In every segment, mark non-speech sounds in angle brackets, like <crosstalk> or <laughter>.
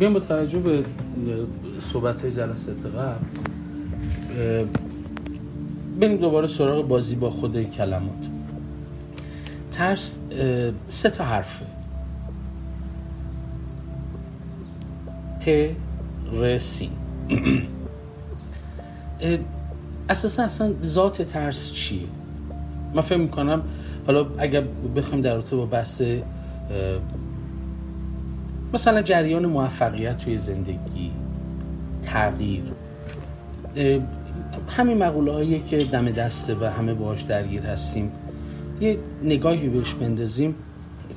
بیام با توجه به صحبت های جلسه قبل بریم دوباره سراغ بازی با خود کلمات. ترس سه تا حرفه ت ر سین اساسا اصلا ذات ترس چیه؟ من فکر می‌کنم حالا اگر بخوایم در رابطه با بحث مثلا جریان موفقیت توی زندگی تغییر. همین مقوله هایی که دم دسته و همه باش درگیر هستیم. یه نگاهی بهش بندازیم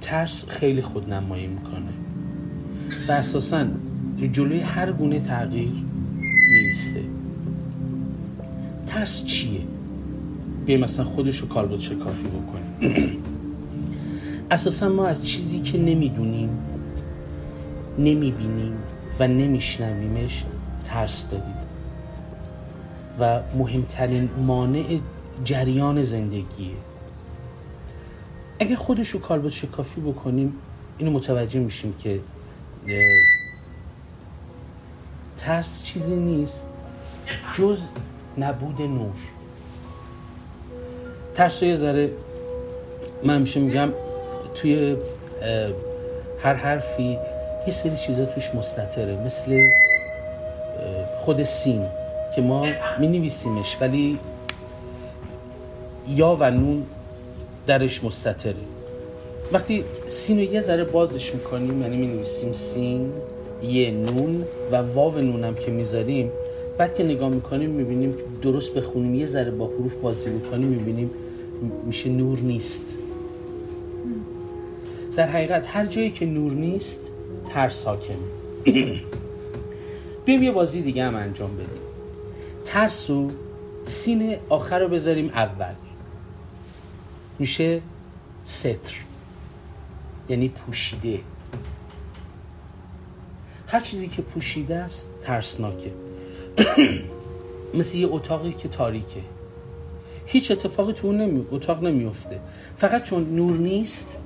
ترس خیلی خودنمایی می‌کنه. و اساسا جلوی هر گونه تغییر نیسته ترس چیه؟ بیایم مثلا خودش رو کالبوت شکافی بکنیم. <clears throat> اساسا ما از چیزی که نمی‌دونیم نمی‌بینیم و نمیشنویمش ترس داریم. و مهمترین مانع جریان زندگیه. اگر خودش رو کالبوت شکافی بکنیم اینو متوجه میشیم که ترس چیزی نیست. جز نبود نور ترس یه ذره من میشه میگم توی هر حرفی یه سری چیزا توش مستطره مثل خود سین که ما می نویسیمش ولی یا و نون درش مستطره. وقتی سین رو یه ذره بازش می‌کنیم یعنی می نویسیم سین یه نون و واو نونم که می‌ذاریم بعد که نگاه می‌کنیم می‌بینیم درست بخونیم یه ذره با حروف بازی می‌کنیم می‌بینیم میشه نور نیست. در حقیقت هر جایی که نور نیست ترس حاکمه <clears throat> بیم یه بازی دیگه هم انجام بدیم. ترس و سین آخر رو بذاریم اول. میشه ستر. یعنی پوشیده. هر چیزی که پوشیده است ترسناکه. <clears throat> مثل یه اتاقی که تاریکه. هیچ اتفاقی تو اون نمی... اتاق نمیفته فقط چون نور نیست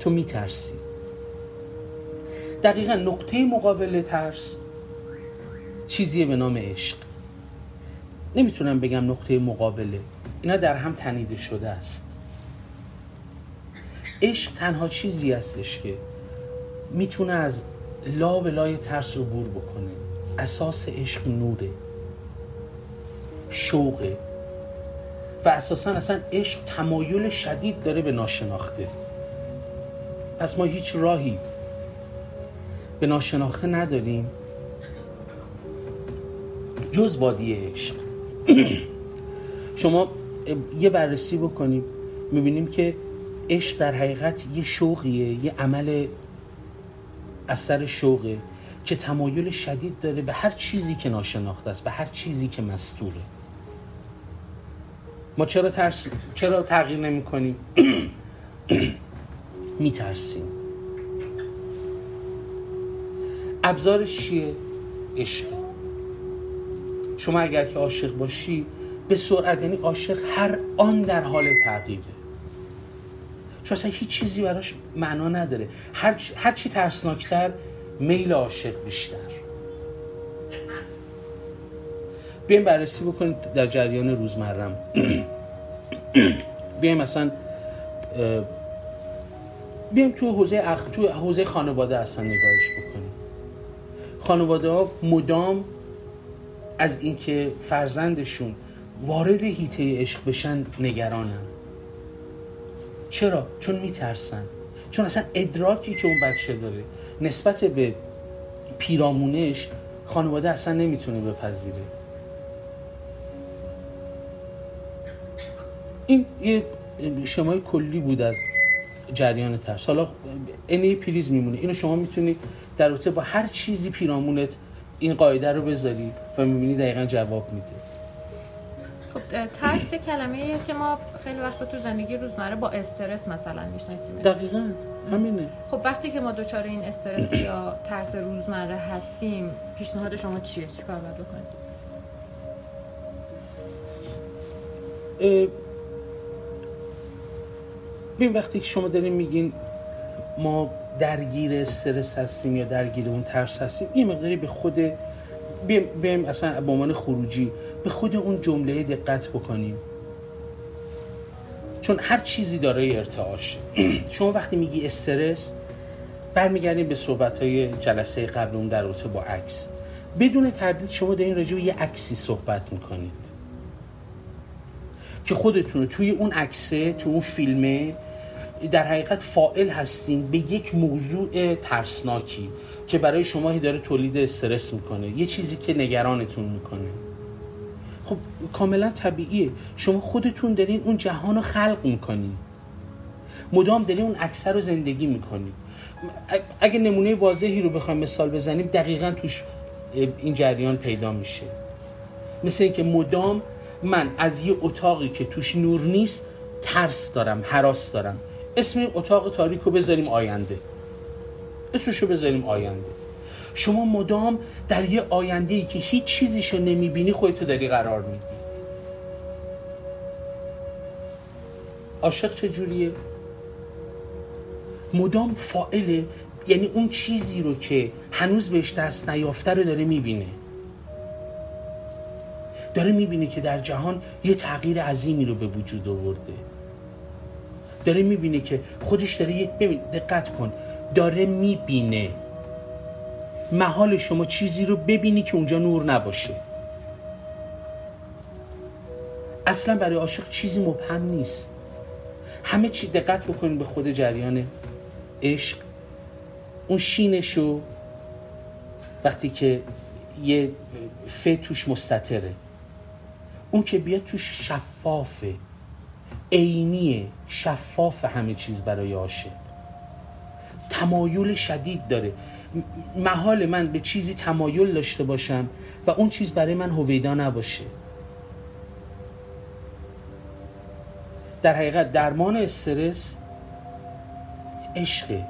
تو میترسی. دقیقا نقطه مقابل ترس چیزیه به نام عشق. نمی‌تونم بگم نقطه مقابله اینا در هم تنیده شده است. عشق تنها چیزی هستش که می‌تونه از لا به لای ترس رو بور بکنه. اساس عشق نوره شوقه. و اساسا اصلا عشق تمایل شدید داره به ناشناخته. پس ما هیچ راهی به ناشناخته نداریم. جز وادی عشق. شما یه بررسی بکنیم می‌بینیم که عشق در حقیقت یه شوقیه یه عمل اثر شوقه که تمایل شدید داره به هر چیزی که ناشناخته است به هر چیزی که مستوره. ما چرا ترس چرا تغییر نمی کنیم میترسیم. ابزارش چیه عشق. شما اگر که عاشق باشی به سرعت یعنی عاشق هر آن در حال تغییره. چون اصلا هیچ چیزی براش معنا نداره. هر, هر چی ترسناکتر میل عاشق بیشتر. بیایم بررسی بکنیم در جریان روزمرم. <clears throat> بیایم مثلا بیایم تو حوزه اخ... تو حوزه خانواده اصلا نگاهش بکنیم. خانواده ها مدام از اینکه فرزندشون وارد هیته عشق بشن نگرانن. چرا؟ چون میترسن. چون اصلا ادراکی که اون بچه داره نسبت به پیرامونش خانواده اصلا نمی‌تونه بپذیره. این یه شمای کلی بود از جریان ترس. حالا اینه پریز میمونه. اینو شما می‌تونی در رابطه با هر چیزی پیرامونت این قاعده رو بذاری و می‌بینی دقیقا جواب میده. خب ترس کلمه که ما خیلی وقتا تو زندگی روزمره با استرس مثلا می‌شناسیم دقیقا. همینه. خب وقتی که ما دچار این استرس <coughs> یا ترس روزمره هستیم پیشنهاد شما چیه؟ چیکار باید بکنیم؟ ببین وقتی که شما دارین میگین ما درگیر استرس هستیم یا درگیر اون ترس هستیم یه مقداری به خود بیم اصلا به عنوان خروجی به خود اون جمله دقت بکنیم. چون هر چیزی داره ارتعاشه <clears throat> شما وقتی میگی استرس برمیگردیم به صحبت های جلسه قبل اون در رابطه با عکس. بدون تردید شما در این راجع یه عکسی صحبت می‌کنید. که خودتون توی اون عکسه تو اون فیلمه در حقیقت فائل هستین به یک موضوع ترسناکی که برای شما داره تولید استرس می‌کنه یه چیزی که نگرانتون می‌کنه. خب کاملا طبیعیه. شما خودتون دارین اون جهان رو خلق می‌کنین. مدام دارین اون اکثر رو زندگی می‌کنین. اگه نمونه واضحی رو بخوایم مثال بزنیم دقیقا توش این جریان پیدا میشه. مثل اینکه مدام من از یه اتاقی که توش نور نیست ترس دارم حراس دارم. اسم اتاق تاریک رو بذاریم آینده. اسمشو بذاریم آینده. شما مدام در یه آینده ای که هیچ چیزیشو نمی‌بینی خودتو داری قرار میدی. عاشق چجوریه؟ مدام فائله یعنی اون چیزی رو که هنوز بهش دست نیافته رو داره می‌بینه. داره می‌بینه که در جهان یه تغییر عظیمی رو به وجود آورده. داره می‌بینه که خودش داره ببین دقت کن. داره می‌بینه. محال شما چیزی رو ببینی که اونجا نور نباشه. اصلا برای عاشق چیزی مبهم نیست. همه چی دقت بکنید به خود جریان عشق. اون شینشو وقتی که یه ف توش مستطره. اون که بیاد توش شفافه. عینیه شفاف همه چیز برای عاشق. تمایل شدید داره. محال من به چیزی تمایل داشته باشم و اون چیز برای من هویدا نباشه. در حقیقت درمان استرس عشقه.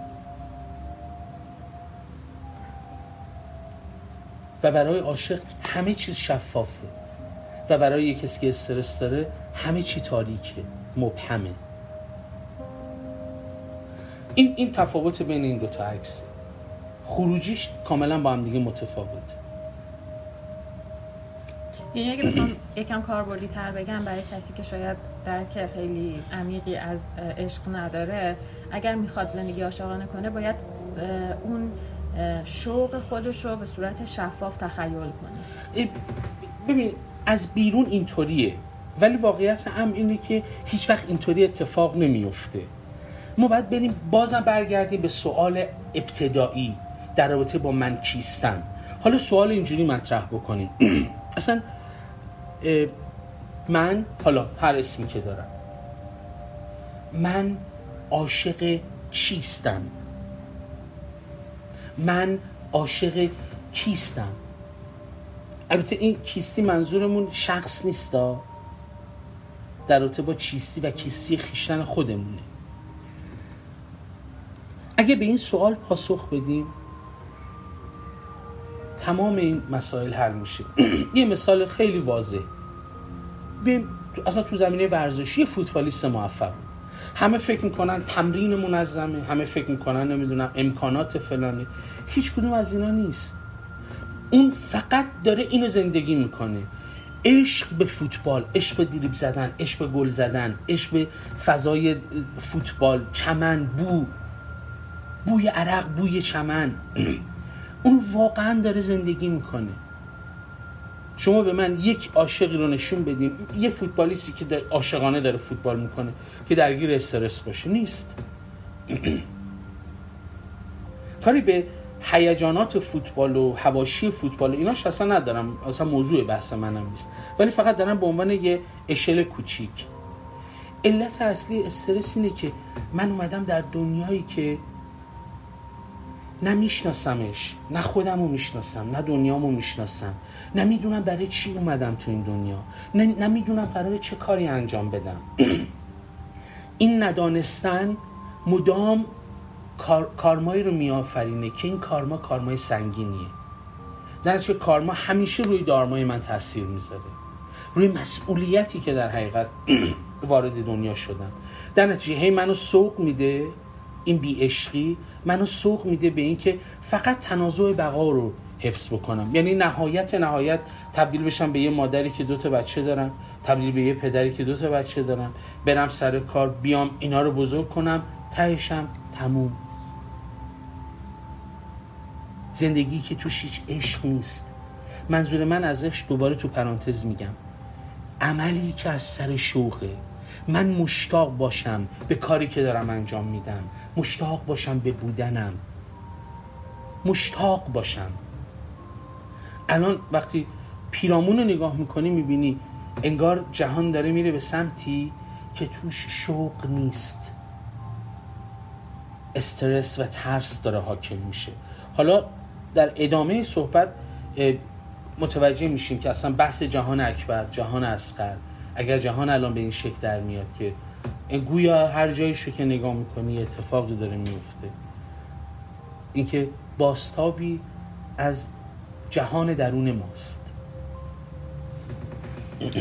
و برای عاشق همه چیز شفافه. و برای کسی که استرس داره همه چی تاریکه. مبهمه. این این تفاوت بین این دو تا عکس خروجیش کاملا با هم دیگه متفاوته. یعنی اگه بخوام یکم کاربردی تر بگم برای کسی که شاید درک خیلی عمیقی از عشق نداره اگر می‌خواد زندگی عاشقانه کنه باید اون شوق خودش رو به صورت شفاف تخیل کنه. ببین از بیرون اینطوریه. ولی واقعیت هم اینه که هیچ وقت اینطوری اتفاق نمیفته. ما باید بریم بازم برگردیم به سوال ابتدایی در رابطه با من کیستم. حالا سوال اینجوری مطرح بکنیم. <clears throat> اصلا من حالا هر اسمی که دارم. من عاشق چیستم؟ من عاشق کیستم؟ البته این کیستی منظورمون شخص نیستا در رابطه با چیستی و کیستی خیشتن خودمونه. اگه به این سوال پاسخ بدیم تمام این مسائل حل میشه. <clears throat> یه مثال خیلی واضح. بیم اصلا تو زمینه ورزشی فوتبالیست موفق. همه فکر می‌کنن تمرین منظمه همه فکر می‌کنن نمی‌دونم امکانات فلانه هیچ کدوم از اینا نیست. اون فقط داره اینو زندگی می‌کنه. عشق به فوتبال عشق به دریب زدن عشق به گل زدن عشق به فضای فوتبال چمن بو. بوی عرق بوی چمن. <clears throat> اون واقعا داره زندگی می‌کنه. شما به من یک عاشقی رو نشون بدین. یه فوتبالیستی که عاشقانه داره فوتبال می‌کنه که درگیر استرس باشه. نیست. <clears throat> کاری به هیجانات فوتبال و هواشی فوتبال ایناش اصلا ندارم. اصلا موضوع بحث منم نیست. ولی فقط دارم به عنوان یه اشل کوچیک. علت اصلی استرس اینه که من اومدم در دنیایی که نه میشناسمش نه خودم رو می‌شناسم نه دنیامو می‌شناسم. نه می‌دونم برای چی اومدم تو این دنیا. نه, می‌دونم قرار چه کاری انجام بدم. <clears throat> این ندانستن مدام کار، کارمایی رو میآفرینه که این کارما کارمای سنگینیه. در چه کارما همیشه روی دارمای من تاثیر می‌ذاره. روی مسئولیتی که در حقیقت <clears throat> وارد دنیا شدم. در نتیجه هی منو سوق میده این بیعشقی منو سوق میده به اینکه فقط تنازع بقا رو حفظ بکنم. یعنی نهایت نهایت تبدیل بشم به یه مادری که دو تا بچه دارم تبدیل به یه پدری که دو تا بچه دارم برم سر کار بیام اینا رو بزرگ کنم تهشم تموم. زندگی که توش هیچ عشق نیست. منظور من ازش دوباره تو پرانتز میگم. عملی که از سر شوقه من مشتاق باشم به کاری که دارم انجام میدم. مشتاق باشم به بودنم. مشتاق باشم. الان وقتی پیرامون رو نگاه می‌کنی می‌بینی انگار جهان داره میره به سمتی که توش شوق نیست. استرس و ترس داره حاکم میشه. حالا در ادامه صحبت متوجه میشیم که اصلا بحث جهان اکبر جهان اسقر اگر جهان الان به این شکل در میاد که گویا هر جایشو که نگاه می‌کنی اتفاقی داره میفته اینکه باستابی از جهان درون ماست.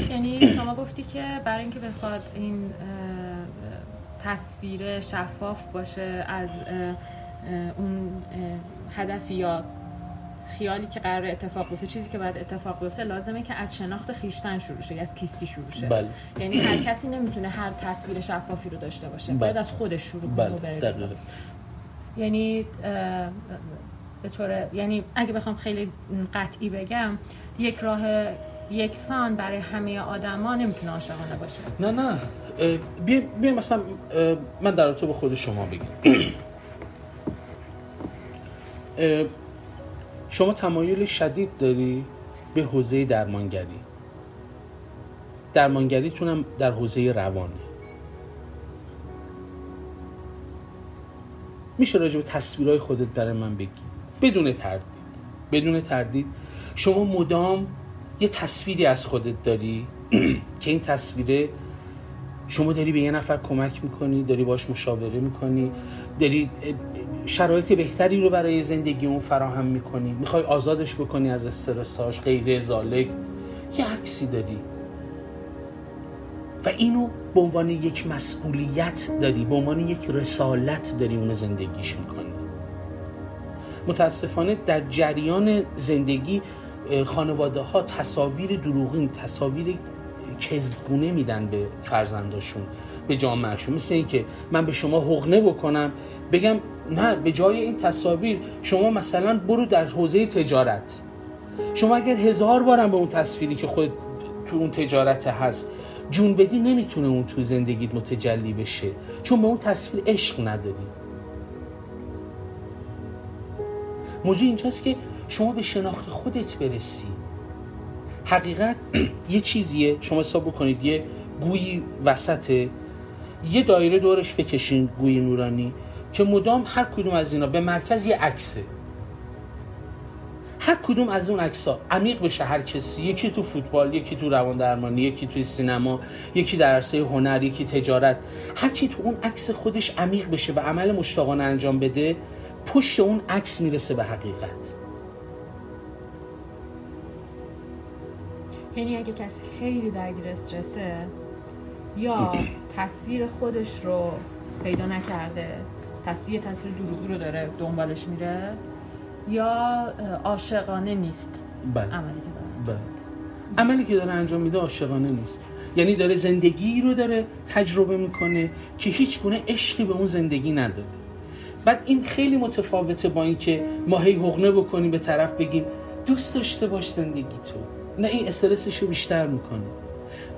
یعنی شما گفتی که برای اینکه بخواد این تصویر شفاف باشه از اون هدفی یا خیالی که قرار اتفاق بیفته چیزی که باید اتفاق بیفته لازمه که از شناخت خیشتن شروع شه از کیستی شروع شه بله. یعنی هر کسی نمی‌تونه هر تصویر شفافی رو داشته باشه بله. باید از خودش شروع کنه بله. یعنی به طور یعنی اگه بخوام خیلی قطعی بگم یک راه یکسان برای همه آدما نمی‌تونه عاشقانه باشه نه نه بیا, بیا مثلا من در تو به خود شما بگم <clears throat> شما تمایل شدید داری به حوزه درمانگری؟ درمانگریتونم در حوزه روانی. میشه راجع به تصویرهای خودت برای من بگی. بدون تردید. بدون تردید شما مدام یه تصویری از خودت داری <clears throat> که این تصویره شما داری به یه نفر کمک می‌کنی داری باش مشاوره می‌کنی داری شرایط بهتری رو برای زندگی اون فراهم می‌کنی. می‌خوای آزادش بکنی از استرساش غیر زالک یه عکسی داری. و اینو به عنوان یک مسئولیت داری به عنوان یک رسالت داری اون زندگیش می‌کنی. متاسفانه در جریان زندگی خانواده ها تصاویر دروغین تصاویر کذبگونه میدن به فرزنداشون. به جامعهشون مثل اینکه من به شما حقنه بکنم. بگم نه به جای این تصاویر شما مثلا برو در حوزه تجارت. شما اگر هزار بارم به اون تصویری که خود تو اون تجارت هست جون بدی نمی‌تونه اون تو زندگیت متجلی بشه. چون به اون تصویر عشق نداری. موضوع اینجاست که شما به شناخت خودت برسی. حقیقت <clears throat> یه چیزیه. شما حساب بکنید یه گویی وسطه یه دایره دورش بکشین گوی نورانی که مدام هر کدوم از اینا به مرکز یه عکسه. هر کدوم از اون عکس ها عمیق بشه هر کسی. یکی تو فوتبال یکی تو روان درمانی یکی توی سینما یکی در عرصه هنر یکی تجارت. هر کی تو اون عکس خودش عمیق بشه و عمل مشتاقانه انجام بده پشت اون عکس می‌رسه به حقیقت. یعنی اگه کسی خیلی درگیر استرسه یا تصویر خودش رو پیدا نکرده تصویر تصویر دروغی رو داره دنبالش میره یا عاشقانه نیست؟ بله. عملی که داره. بله. عملی که داره انجام میده عاشقانه نیست. یعنی داره زندگی رو داره تجربه می‌کنه که هیچ گونه عشقی به اون زندگی نداره. بعد این خیلی متفاوته با اینکه ما هی حقنه بکنیم به طرف بگیم دوست داشته باش زندگی تو. نه این استرسش رو بیشتر می‌کنه.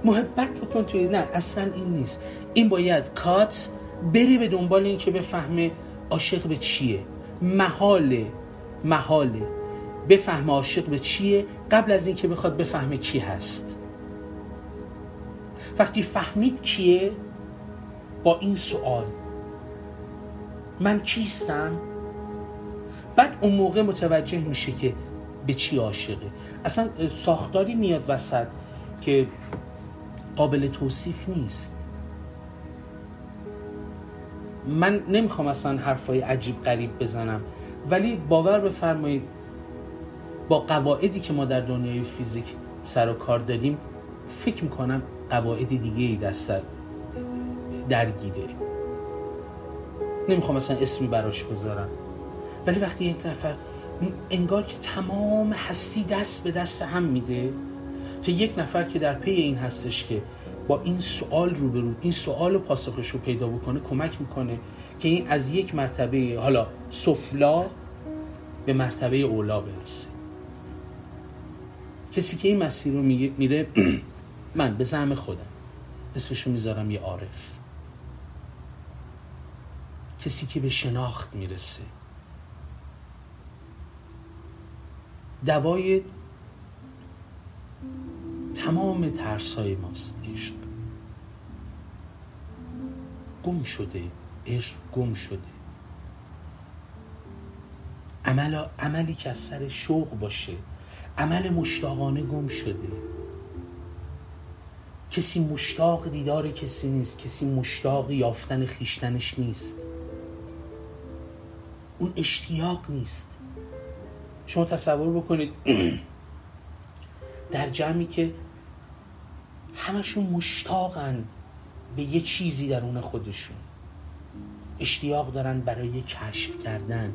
محبت بکن توی نه اصلا این نیست. این باید کات بری به دنبال این که بفهمه عاشق به چیه. محاله محاله بفهمه عاشق به چیه قبل از اینکه بخواد بفهمه کی هست. وقتی فهمید کیه؟ با این سوال. من کیستم؟ بعد اون موقع متوجه میشه که به چی عاشقه. اصلا ساختاری میاد وسط که قابل توصیف نیست. من نمی‌خوام اصلا حرفای عجیب غریب بزنم ولی باور بفرمایید با قواعدی که ما در دنیای فیزیک سر و کار داریم فکر می‌کنم قواعد دیگه ای دست درگیره. نمی‌خوام مثلا اسمی براش بذارم. ولی وقتی یک نفر انگار که تمام هستی دست به دست هم میده تا یک نفر که در پی این هستش که با این سوال رو برود این سوال و پاسخش رو پیدا بکنه کمک می‌کنه که این از یک مرتبه حالا سفلا به مرتبه اولا برسه. کسی که این مسیر رو میره <clears throat> من به زعم خودم اسمشو می‌ذارم یه عارف. کسی که به شناخت می‌رسه. دوای تمام ترسای ماست عشق. گم شده عشق گم شده. عمل عملی که از سر شوق باشه. عمل مشتاقانه گم شده. کسی مشتاق دیدار کسی نیست. کسی مشتاق یافتن خیشتنش نیست. اون اشتیاق نیست. شما تصور بکنید <clears throat> در جمعی که همشون مشتاقن به یه چیزی درون خودشون. اشتیاق دارن برای کشف کردن.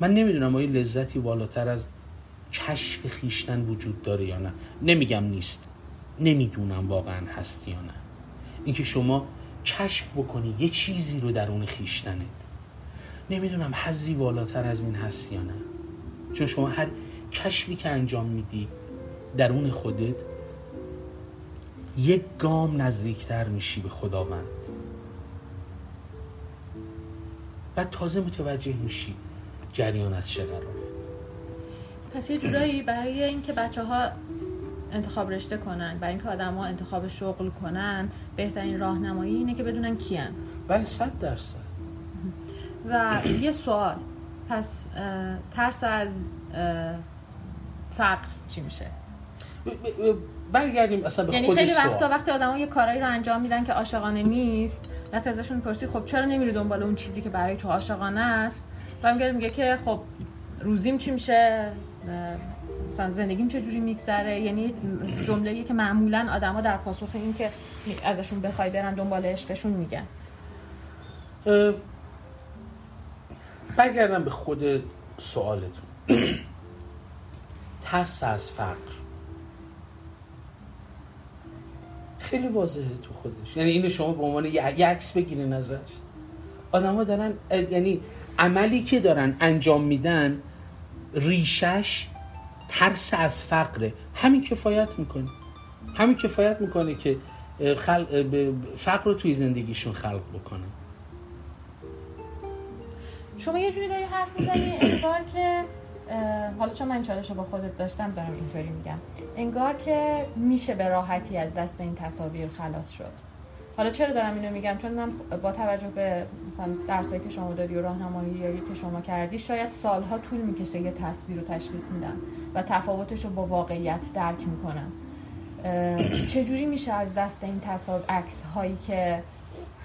من نمی‌دونم آیا لذتی بالاتر از کشف خیشتن وجود داره یا نه. نمیگم نیست. نمی‌دونم واقعا هست یا نه. اینکه شما کشف بکنی یه چیزی رو درون خیشتنه نمی‌دونم حزی بالاتر از این هست یا نه. چون شما هر کشفی که انجام میدی درون خودت یک گام نزدیکتر میشی به خداوند. بعد تازه متوجه میشی جریان از چه قراره پس یه جورایی برای اینکه بچه ها انتخاب رشته کنن برای اینکه آدم ها انتخاب شغل کنن بهترین راهنمایی اینه که بدونن کیان. بله صد درصد. و یه سوال. پس ترس از فقر چی میشه؟ برگردیم اصلا به یعنی خود خیلی سوال. وقتا وقتی آدما یه کارایی رو انجام میدن که عاشقانه نیست وقتی ازشون پرسی خب چرا نمیری دنبال اون چیزی که برای تو عاشقانه است؟ و میگه میگه که خب روزیم چی میشه؟ مثلا زندگیم چه جوری میگذره؟ یعنی جمله‌ای که معمولا آدما در پاسخ این که ازشون بخوای برن دنبال عشقشون میگن. برگردم به خود سوالتون. <clears throat> ترس از فقر. خیلی واضحه تو خودش. یعنی اینو شما به عنوان یه عکس بگیرین ازش. آدما دارن یعنی عملی که دارن انجام میدن ریشش ترس از فقره. همین کفایت می‌کنه. همین کفایت می‌کنه که خل... فقر رو توی زندگیشون خلق بکنن شما یه جوری داری حرف می‌زنی انگار که حالا چون من چالش رو با خودت داشتم دارم اینطوری میگم. انگار که میشه به راحتی از دست این تصاویر خلاص شد. حالا چرا دارم اینو میگم؟ چون من با توجه به مثلا درسایی که شما دادی و راهنمایی که شما کردی شاید سالها طول می‌کشه یه تصویر رو تشخیص میدم و تفاوتش رو با واقعیت درک می‌کنم. چجوری میشه از دست این تصاویر عکس هایی که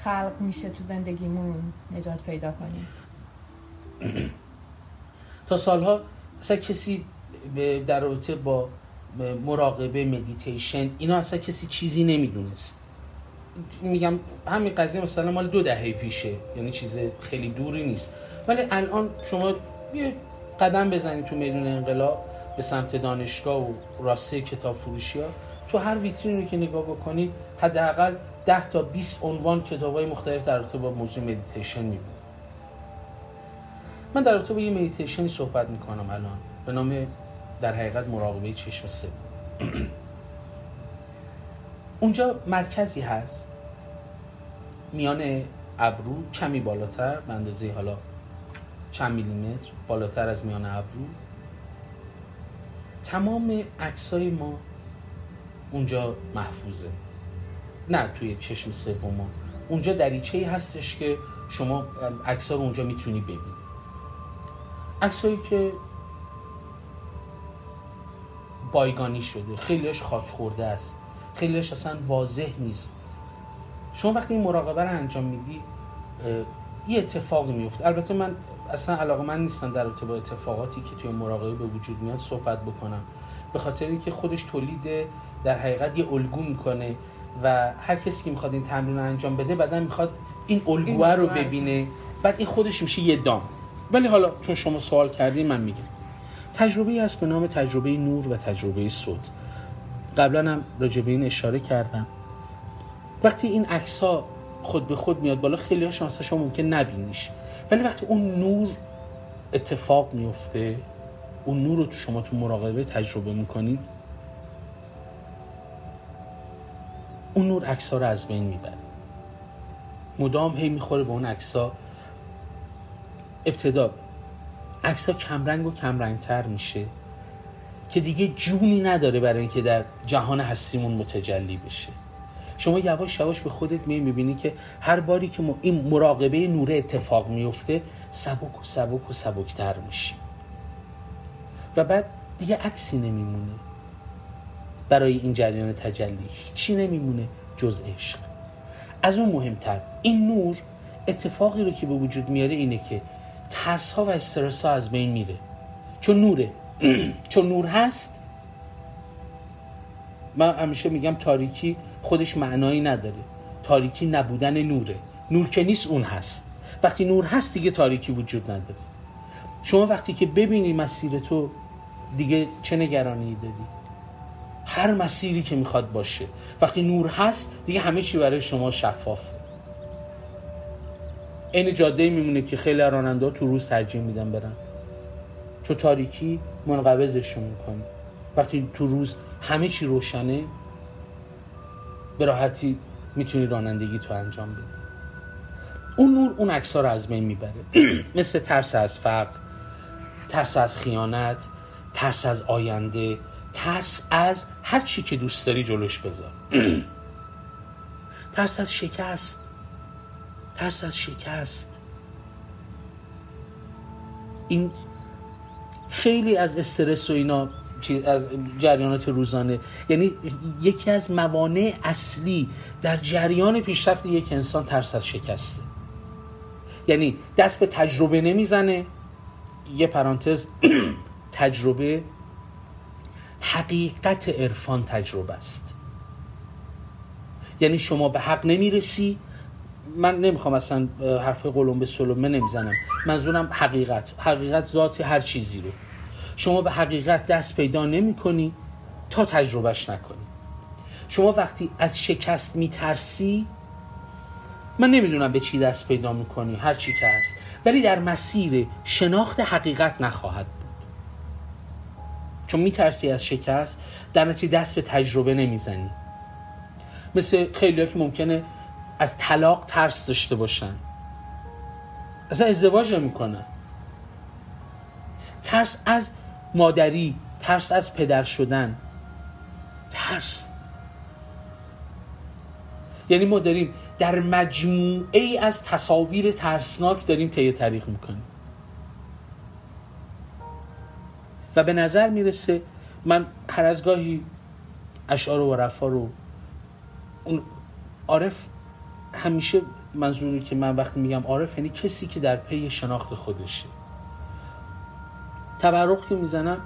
خلق میشه تو زندگیمون نجات پیدا کنیم؟ تا سالها اصلا کسی در رابطه با مراقبه مدیتیشن اینا اصلا کسی چیزی نمی‌دونست. میگم همین قضیه مثلا مال دو دهه پیشه یعنی چیز خیلی دوری نیست. ولی الان شما یه قدم بزنید تو میدون انقلاب به سمت دانشگاه و راسته کتاب فروشی ها تو هر ویترین رو که نگاه بکنید حداقل 10 تا 20 عنوان کتاب های مختلف در رابطه با موضوع مدیتیشن می‌بینید. من در رابطه با یه مدیتیشنی صحبت می‌کنم الان. به نام در حقیقت مراقبه چشم سه. اونجا مرکزی هست. میان ابرو کمی بالاتر به اندازه حالا چند میلیمتر بالاتر از میان ابرو. تمام عکسای ما اونجا محفوظه. نه توی چشم سوم ما. اونجا دریچه هستش که شما عکس‌ها رو اونجا می‌تونی ببینی. عکسایی که بایگانی شده. خیلیش خاک خورده است. خیلیش اصلا واضح نیست. شما وقتی این مراقبه رو انجام میدی یه اتفاقی میفته. البته من اصلا علاقه من نیستم در رابطه با اتفاقاتی که توی مراقبه به وجود میاد صحبت بکنم. به خاطر اینکه خودش تولید در حقیقت یه الگو می‌کنه و هر کسی که می‌خواد این تمرین رو انجام بده بعدا می‌خواد این الگوه رو. ببینه. بعد این خودش میشه یه دام. ولی حالا چون شما سوال کردین من میگم. تجربه هست به نام تجربه نور و تجربه صوت. قبلا هم راجع به این اشاره کردم. وقتی این عکس ها خود به خود میاد بالا خیلی ها شما ممکن نبینیش. ولی وقتی اون نور اتفاق میفته اون نور رو تو شما تو مراقبه تجربه می‌کنید اون نور عکس ها رو از بین می‌بره. مدام هی می‌خوره به اون عکس ها ابتدا عکس ها کمرنگ و کمرنگتر میشه که دیگه جونی نداره برای اینکه در جهان هستیمون متجلی بشه. شما یواش یواش به خودت می می‌بینی که هر باری که این مراقبه نور اتفاق میفته سبک و سبک و سبکتر میشی و بعد دیگه عکسی نمیمونه. برای این جریان تجلی چی نمیمونه جز عشق. از اون مهمتر این نور اتفاقی رو که به وجود میاره اینه که ترس ها و استرس ها از بین میره. چون نوره. <clears throat> چون نور هست من همیشه میگم تاریکی خودش معنایی نداره. تاریکی نبودن نوره. نور که نیست اون هست. وقتی نور هست دیگه تاریکی وجود نداره. شما وقتی که ببینی مسیر تو دیگه چه نگرانی داری؟ هر مسیری که می‌خواد باشه. وقتی نور هست دیگه همه چی برای شما شفاف. این جاده میمونه که خیلی راننده تو روز ترجیح میدن برن. چون تاریکی منقبضشون می‌کنه. وقتی تو روز همه چی روشنه به راحتی می‌تونی رانندگی تو انجام بدی. اون نور اون عکس رو از بین می‌بره. <clears throat> مثل ترس از فقر ترس از خیانت ترس از آینده ترس از هر چی که دوست داری جلوش بذار. <clears throat> ترس از شکست. ترس از شکست. این خیلی از استرس و اینا از جریانات روزانه. یعنی یکی از موانع اصلی در جریان پیشرفت یک انسان ترس از شکسته. یعنی دست به تجربه نمی‌زنه. یه پرانتز <clears throat> تجربه حقیقت عرفان تجربه است. یعنی شما به حق نمی‌رسی من نمی‌خوام اصلا حرف قلم به سلومه نمی‌زنم. منظورم حقیقت. حقیقت ذات هر چیزی رو. شما به حقیقت دست پیدا نمی کنی تا تجربهش نکنی. شما وقتی از شکست میترسی من نمی‌دونم به چی دست پیدا می‌کنی هر چی که هست. ولی در مسیر شناخت حقیقت نخواهد بود. چون میترسی از شکست در نتیجه دست به تجربه نمی‌زنی. مثل خیلی که ممکنه از طلاق ترس داشته باشن. اصلا ازدواج نمی‌کنن. ترس از مادری ترس از پدر شدن. ترس. یعنی ما داریم در مجموعه ای از تصاویر ترسناک داریم طی طریق می‌کنیم. و به نظر می‌رسه من هر از گاهی اشعار و رفا رو اون عارف همیشه منظوری که من وقتی میگم عارف یعنی کسی که در پی شناخت خودشه. تبرق که می‌زنم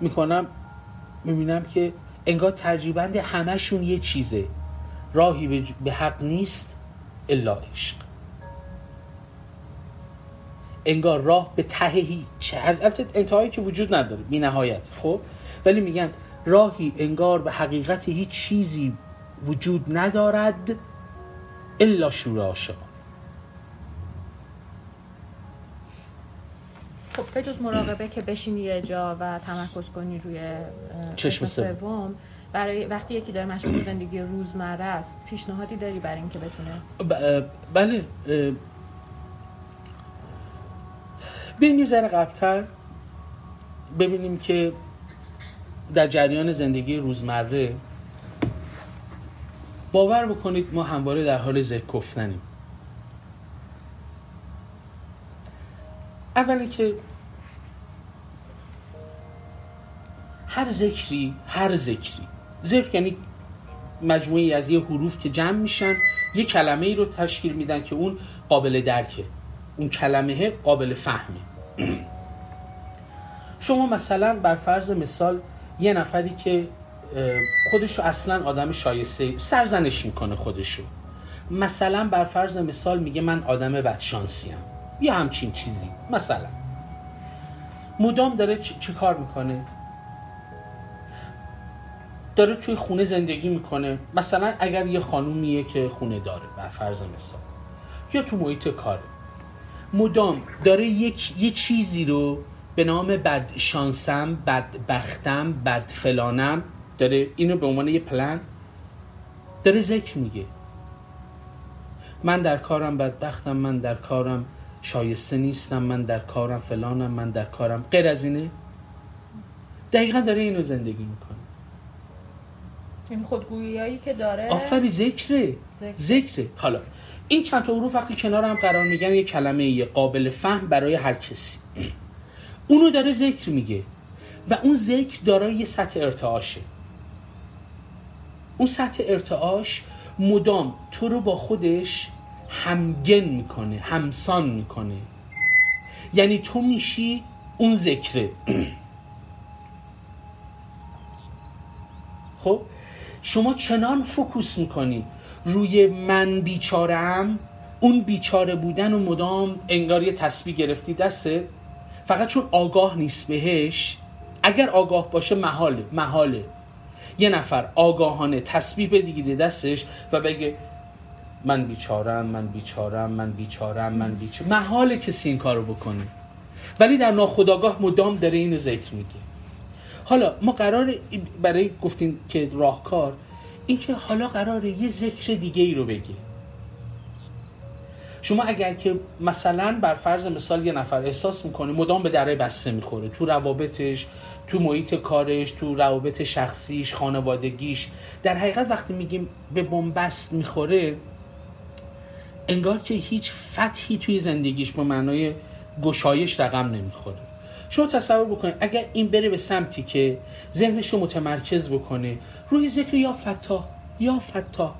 می‌کنم می‌بینم که انگار ترجیبند همشون یه چیزه. راهی به حق نیست الا عشق. انگار راه به ته هیچ. البته انتهایی که وجود نداره بی نهایت خب؟ ولی میگن راهی انگار به حقیقت هیچ چیزی وجود ندارد الا شور عاشقان. خب جز مراقبه که بشینی یه جا و تمرکز کنی روی چشم سوم. برای وقتی یکی داره مشغول زندگی روزمره است پیشنهادی داری برای اینکه بتونه؟ ب... بله بریم یه ذره قبلتر ببینیم که در جریان زندگی روزمره باور بکنید ما همواره در حال ذکر گفتنیم. اولی که هر ذکری هر ذکری. ذکر یعنی مجموعی از یه حروف که جمع میشن یه کلمه ای رو تشکیل میدن که اون قابل درکه. اون کلمه قابل فهمه. <clears throat> شما مثلا بر فرض مثال یه نفری که خودشو اصلا آدم شایسته سرزنش می‌کنه خودشو. مثلا بر فرض مثال میگه من آدم بدشانسیم. یه همچین چیزی. مثلا. مدام داره چه کار می‌کنه؟ داره توی خونه زندگی می‌کنه. مثلا اگر یه خانومیه که خونه داره بر فرض مثال. یا تو محیط کاره مدام داره یک یه چیزی رو به نام بد شانسم بد بختم بد فلانم داره اینو به عنوان یه پلن داره ذکر میگه. من در کارم بدبختم من در کارم شایسته نیستم من در کارم فلانم من در کارم غیر از اینه. دقیقا داره اینو زندگی می‌کنه. این خودگویی که داره؟ آفری ذکره. ذکره. حالا این چند تا حروف وقتی کنار هم قرار میگن یه کلمه یه قابل فهم برای هر کسی. <clears throat> اونو داره ذکر میگه و اون ذکر دارای یه سطح ارتعاشه. اون سطح ارتعاش مدام تو رو با خودش همگن می‌کنه همسان می‌کنه. یعنی تو میشی اون ذکره. <clears throat> خب؟ شما چنان فکوس می‌کنی. روی من بیچارم اون بیچاره بودن و مدام انگار یه تسبیح گرفتی دسته. فقط چون آگاه نیست بهش اگر آگاه باشه محاله محاله. یه نفر آگاهانه تسبیح بگیره دستش و بگه من بیچارم من بیچارم من بیچارم من بیچارم محاله کسی این کارو بکنه. ولی در ناخداگاه مدام داره اینو ذکر میگه. حالا ما قرار برای گفتیم که راهکار اینکه حالا قراره یه ذکر دیگه ای رو بگه. شما اگر که مثلا بر فرض مثال یه نفر احساس می‌کنه مدام به دره بسته می‌خوره تو روابطش تو محیط کارش تو روابط شخصیش خانوادگیش. در حقیقت وقتی میگیم به بنبست می‌خوره انگار که هیچ فتحی توی زندگیش به معنای گشایش رقم نمی‌خوره. شما تصور بکنید اگر این بره به سمتی که ذهنش رو متمرکز بکنه روی ذکر یا فتا یا فتا.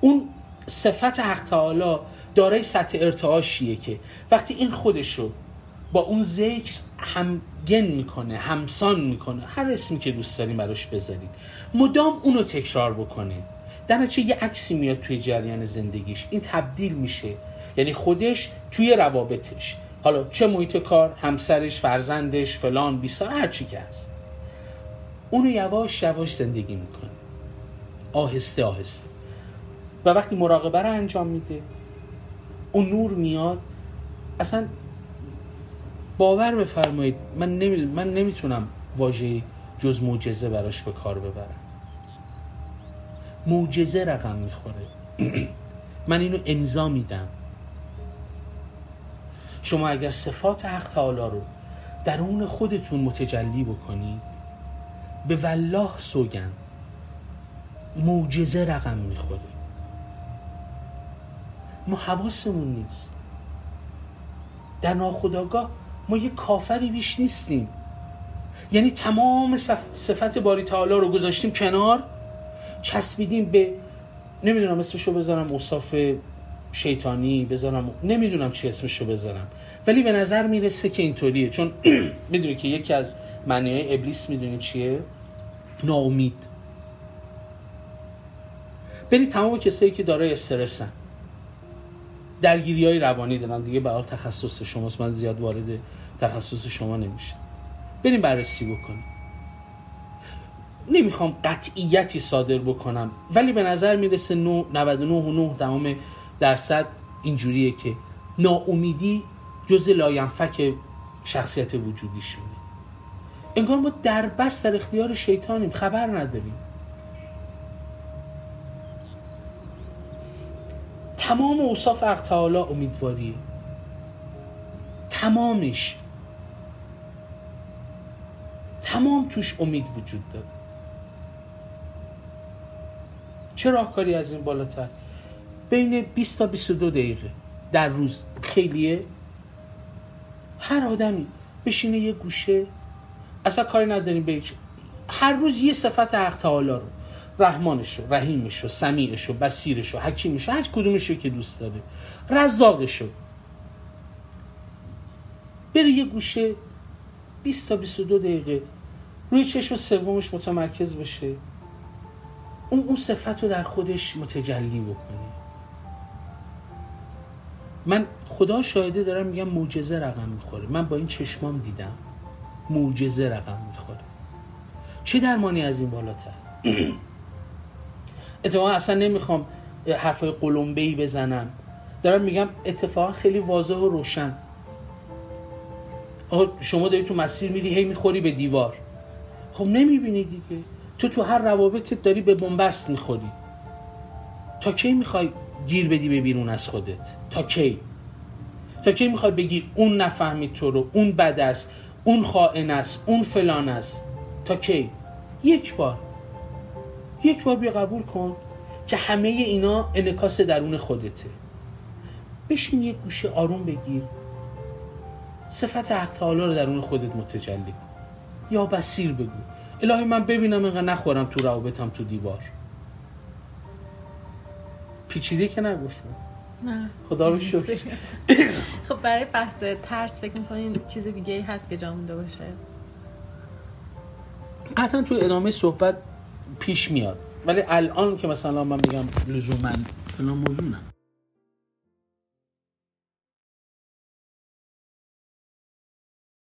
اون صفت حق تعالی دارای سطح ارتعاشیه که وقتی این خودش رو با اون ذکر همگن می‌کنه همسان می‌کنه. هر اسمی که دوست داریم براش بذارید مدام اونو تکرار بکنه. در چه یه عکسی میاد توی جریان زندگیش. این تبدیل میشه. یعنی خودش توی روابطش. حالا چه محیط کار همسرش فرزندش فلان بیسار هر چی که هست. اونو یواش یواش زندگی می‌کنه. آهسته آهسته. و وقتی مراقبه رو انجام میده اون نور میاد. اصلا باور بفرمایید من, نمی... من نمی‌تونم واژه جز معجزه براش به کار ببرم. معجزه رقم می‌خوره. <clears throat> من اینو امضا میدم. شما اگر صفات حق تعالی رو درون خودتون متجلی بکنید به والله سوگن معجزه رقم می‌خوره. ما حواسمون نیست. در ناخداگاه ما یه کافری بیش نیستیم. یعنی تمام صفت باری تعالی رو گذاشتیم کنار چسبیدیم به نمی‌دونم اسمشو بذارم اصاف شیطانی بذارم نمی‌دونم چی اسمشو بذارم. ولی به نظر می‌رسه که اینطوریه. چون <clears throat> می‌دونی که یکی از معنی ابلیس می‌دونی چیه؟ ناامید. برید تمام کسایی که دارای استرسن. درگیری های روانی دارن دیگه به تخصص شماست. من زیاد وارد تخصص شما نمیشه بریم بررسی بکنیم. نمی‌خوام قطعیتی صادر بکنم ولی به نظر می‌رسه 99 و 9 دهم درصد اینجوریه که ناامیدی جز لاینفک شخصیت وجودیشونه انگار ما در بس در اختیار شیطانیم. خبر نداریم. تمام اوصاف حق تعالی امیدواریه تمامش. تمام توش امید وجود داره. چه راهکاری از این بالاتر؟ بین 20 تا 22 دقیقه در روز. خیلیه. هر آدمی بشینه یه گوشه. اصلا کاری نداریم به هر روز یه صفت حق تعالی رو. رحمانش رو رحیمش رو سمیعش رو بسیرش رو حکیمش رو هر کدومش که دوست داره. رزاقش رو بره یه گوشه 20 تا 22 دقیقه. روی چشم سومش متمرکز بشه. اون اون صفت رو در خودش متجلی بکنه. من خدا شاهده دارم میگم معجزه رقم می‌خوره. من با این چشمام دیدم. معجزه رقم می‌خوره. چه درمانی از این بالاتر؟ <clears throat> اتفاقا اصلا نمی‌خوام حرفای قلمبه بزنم. دارم میگم اتفاقا خیلی واضح و روشن. شما داری تو مسیر میری هی می‌خوری به دیوار. خب نمی‌بینی دیگه. تو تو هر روابطت داری به بنبست می‌خوری. تا کی می‌خوای گیر بدی به بیرون از خودت؟ تا کی؟ تا کی می‌خوای بگی اون نفهمید تو رو اون بد است اون خائن است اون فلان است؟ تا کی؟ یک بار. یک بار بیا قبول کن که همه اینا انکاس درون خودته. بشین یه گوشه آروم بگیر. صفت حق تعالی رو درون خودت متجلی کن. یا بسیر بگو. الهی من ببینم اینقدر نخورم تو روابطم تو دیوار. پیچیده که نگفتم. نه. خدا رو شکر. خب برای بحث ترس فکر می‌کنین چیز دیگه ای هست که جا مونده باشه؟ حتما تو ادامه صحبت پیش میاد. ولی الان که مثلا من میگم لزوما فلان موضوع نه.